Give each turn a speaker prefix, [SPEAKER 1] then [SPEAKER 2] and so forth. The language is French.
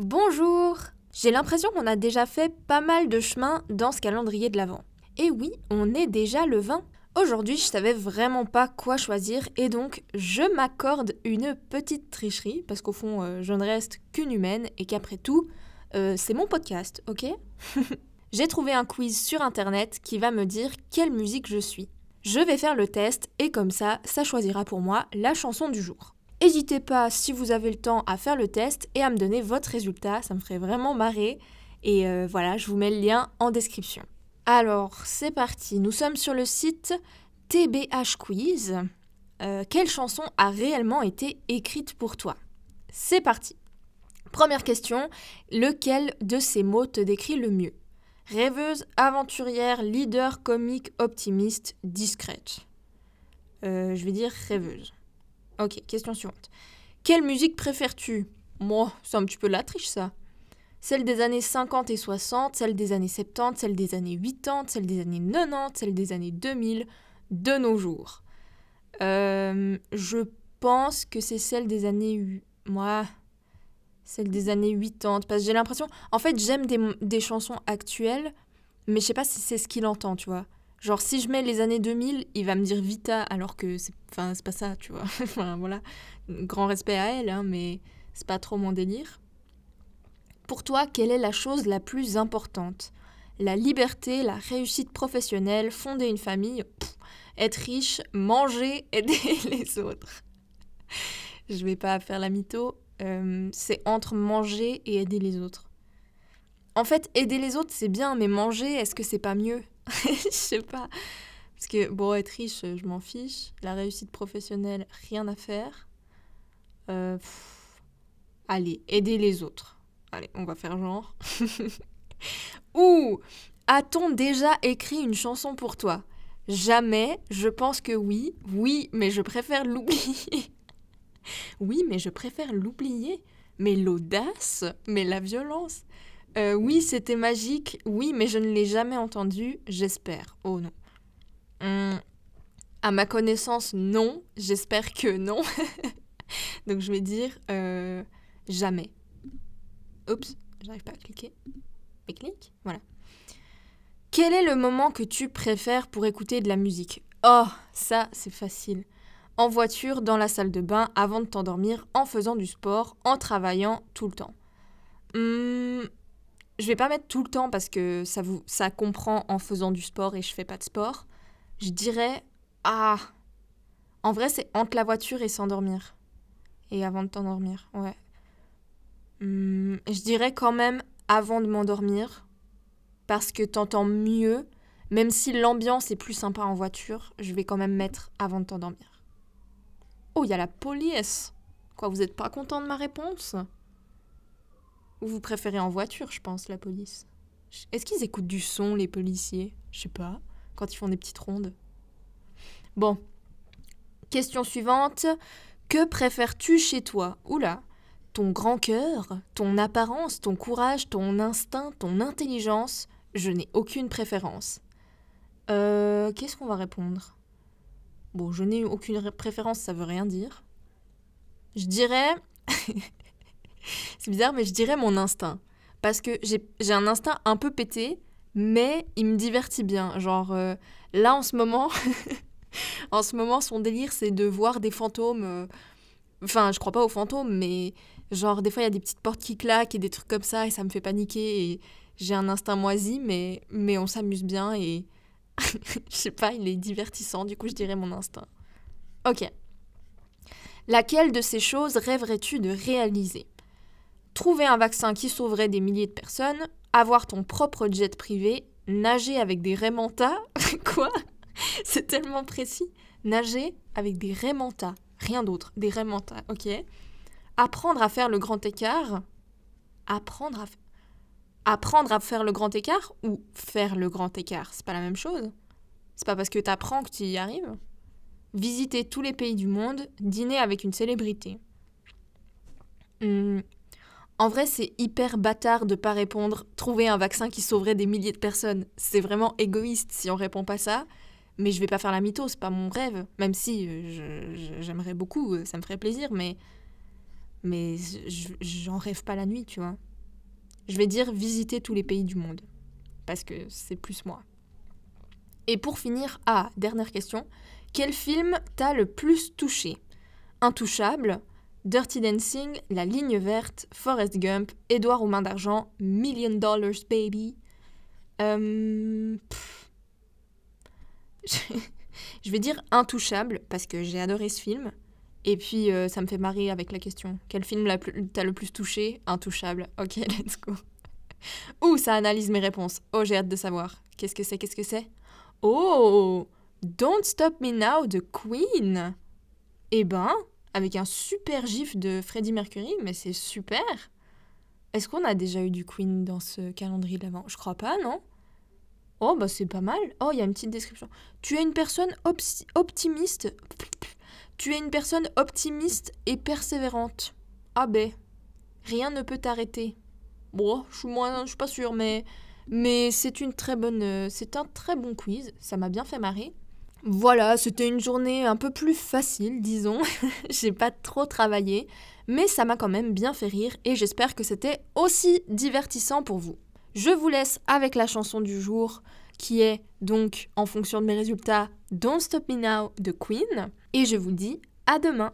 [SPEAKER 1] Bonjour J'ai l'impression qu'on a déjà fait pas mal de chemin dans ce calendrier de l'Avent. Et oui, on est déjà le 20. Aujourd'hui, je savais vraiment pas quoi choisir et donc je m'accorde une petite tricherie parce qu'au fond, euh, je ne reste qu'une humaine et qu'après tout, euh, c'est mon podcast, ok? J'ai trouvé un quiz sur internet qui va me dire quelle musique je suis. Je vais faire le test et comme ça, ça choisira pour moi la chanson du jour. N'hésitez pas, si vous avez le temps, à faire le test et à me donner votre résultat, ça me ferait vraiment marrer. Et euh, voilà, je vous mets le lien en description. Alors, c'est parti, nous sommes sur le site TBH Quiz. Euh, quelle chanson a réellement été écrite pour toi? C'est parti. Première question, lequel de ces mots te décrit le mieux? Rêveuse, aventurière, leader, comique, optimiste, discrète. Euh, je vais dire rêveuse. Ok, question suivante. Quelle musique préfères-tu? Moi, c'est un petit peu la triche ça. Celle des années 50 et 60, celle des années 70, celle des années 80, celle des années 90, celle des années 2000, de nos jours. Euh, je pense que c'est celle des années... Moi, celle des années 80. Parce que j'ai l'impression. En fait, j'aime des, chansons actuelles, mais je sais pas si c'est ce qu'il entend, tu vois. Genre, si je mets les années 2000, il va me dire Vita, alors que c'est pas ça, tu vois. enfin, voilà. Grand respect à elle, hein, mais c'est pas trop mon délire. Pour toi, quelle est la chose la plus importante? La liberté, la réussite professionnelle, fonder une famille, être riche, manger, aider les autres. je vais pas faire la mytho, euh, c'est entre manger et aider les autres. En fait, aider les autres, c'est bien, mais manger, est-ce que c'est pas mieux? Je sais pas. Parce que, bon, être riche, je m'en fiche. La réussite professionnelle, rien à faire. Euh, allez, aider les autres. Allez, on va faire genre. Ou a-t-on déjà écrit une chanson pour toi? Jamais, je pense que oui. Oui, mais je préfère l'oublier. Oui, mais je préfère l'oublier. Mais l'audace, mais la violence. Euh, oui, c'était magique. Oui, mais je ne l'ai jamais entendu. J'espère. Oh non. Hum, à ma connaissance, non. J'espère que non. Donc je vais dire euh, jamais. Oups, j'arrive pas à cliquer. Mais clique, voilà. Quel est le moment que tu préfères pour écouter de la musique? Oh, ça, c'est facile en voiture, dans la salle de bain, avant de t'endormir, en faisant du sport, en travaillant tout le temps. Je vais pas mettre tout le temps parce que ça, vous, ça comprend en faisant du sport et je fais pas de sport. Je dirais, ah, en vrai c'est entre la voiture et s'endormir. Et avant de t'endormir, ouais. Hum, je dirais quand même avant de m'endormir parce que t'entends mieux, même si l'ambiance est plus sympa en voiture, je vais quand même mettre avant de t'endormir. Oh, il y a la police. Quoi, vous n'êtes pas content de ma réponse? Vous préférez en voiture, je pense, la police Est-ce qu'ils écoutent du son, les policiers? Je sais pas, quand ils font des petites rondes. Bon. Question suivante. Que préfères-tu chez toi? Oula. Ton grand cœur, ton apparence, ton courage, ton instinct, ton intelligence? Je n'ai aucune préférence. Euh, qu'est-ce qu'on va répondre? Bon, je n'ai aucune préférence, ça veut rien dire. Je dirais. C'est bizarre, mais je dirais mon instinct. Parce que j'ai un instinct un peu pété, mais il me divertit bien. Genre, euh, là en ce moment. en ce moment, son délire, c'est de voir des fantômes. Euh, enfin, je crois pas aux fantômes, mais genre, des fois, il y a des petites portes qui claquent et des trucs comme ça, et ça me fait paniquer. Et j'ai un instinct moisi, mais, mais on s'amuse bien et je sais pas, il est divertissant, du coup je dirais mon instinct. Ok. Laquelle de ces choses rêverais-tu de réaliser? Trouver un vaccin qui sauverait des milliers de personnes, avoir ton propre jet privé, nager avec des raimentas Quoi? C'est tellement précis. Nager avec des raimentas, rien d'autre, des raimentas, ok. Apprendre à faire le grand écart. Apprendre à apprendre à faire le grand écart ou faire le grand écart? C'est pas la même chose. C'est pas parce que tu apprends que tu y arrives. Visiter tous les pays du monde, dîner avec une célébrité. Hmm. En vrai, c'est hyper bâtard de pas répondre trouver un vaccin qui sauverait des milliers de personnes. C'est vraiment égoïste si on répond pas ça. Mais je vais pas faire la mytho, c'est pas mon rêve. Même si euh, j'aimerais beaucoup, euh, ça me ferait plaisir, mais mais j'en rêve pas la nuit, tu vois. Je vais dire visiter tous les pays du monde. Parce que c'est plus moi. Et pour finir, ah, dernière question. Quel film t'a le plus touché? Intouchable, Dirty Dancing, La Ligne Verte, Forrest Gump, Édouard aux mains d'argent, Million Dollars Baby. Euh, je vais dire Intouchable parce que j'ai adoré ce film. Et puis euh, ça me fait marrer avec la question. Quel film t'as le plus touché? Intouchable. Ok, let's go. Ouh, ça analyse mes réponses. Oh, j'ai hâte de savoir. Qu'est-ce que c'est? Qu'est-ce que c'est? Oh Don't Stop Me Now de Queen Eh ben, avec un super gif de Freddie Mercury, mais c'est super Est-ce qu'on a déjà eu du Queen dans ce calendrier d'avant? Je crois pas, non? Oh, bah c'est pas mal. Oh, il y a une petite description. Tu es une personne optimiste. Tu es une personne optimiste et persévérante. Ah ben, rien ne peut t'arrêter. Bon, je suis moins, je suis pas sûre, mais mais c'est une très bonne, euh, c'est un très bon quiz. Ça m'a bien fait marrer. Voilà, c'était une journée un peu plus facile, disons. J'ai pas trop travaillé, mais ça m'a quand même bien fait rire et j'espère que c'était aussi divertissant pour vous. Je vous laisse avec la chanson du jour qui est donc en fonction de mes résultats Don't Stop Me Now de Queen et je vous dis à demain.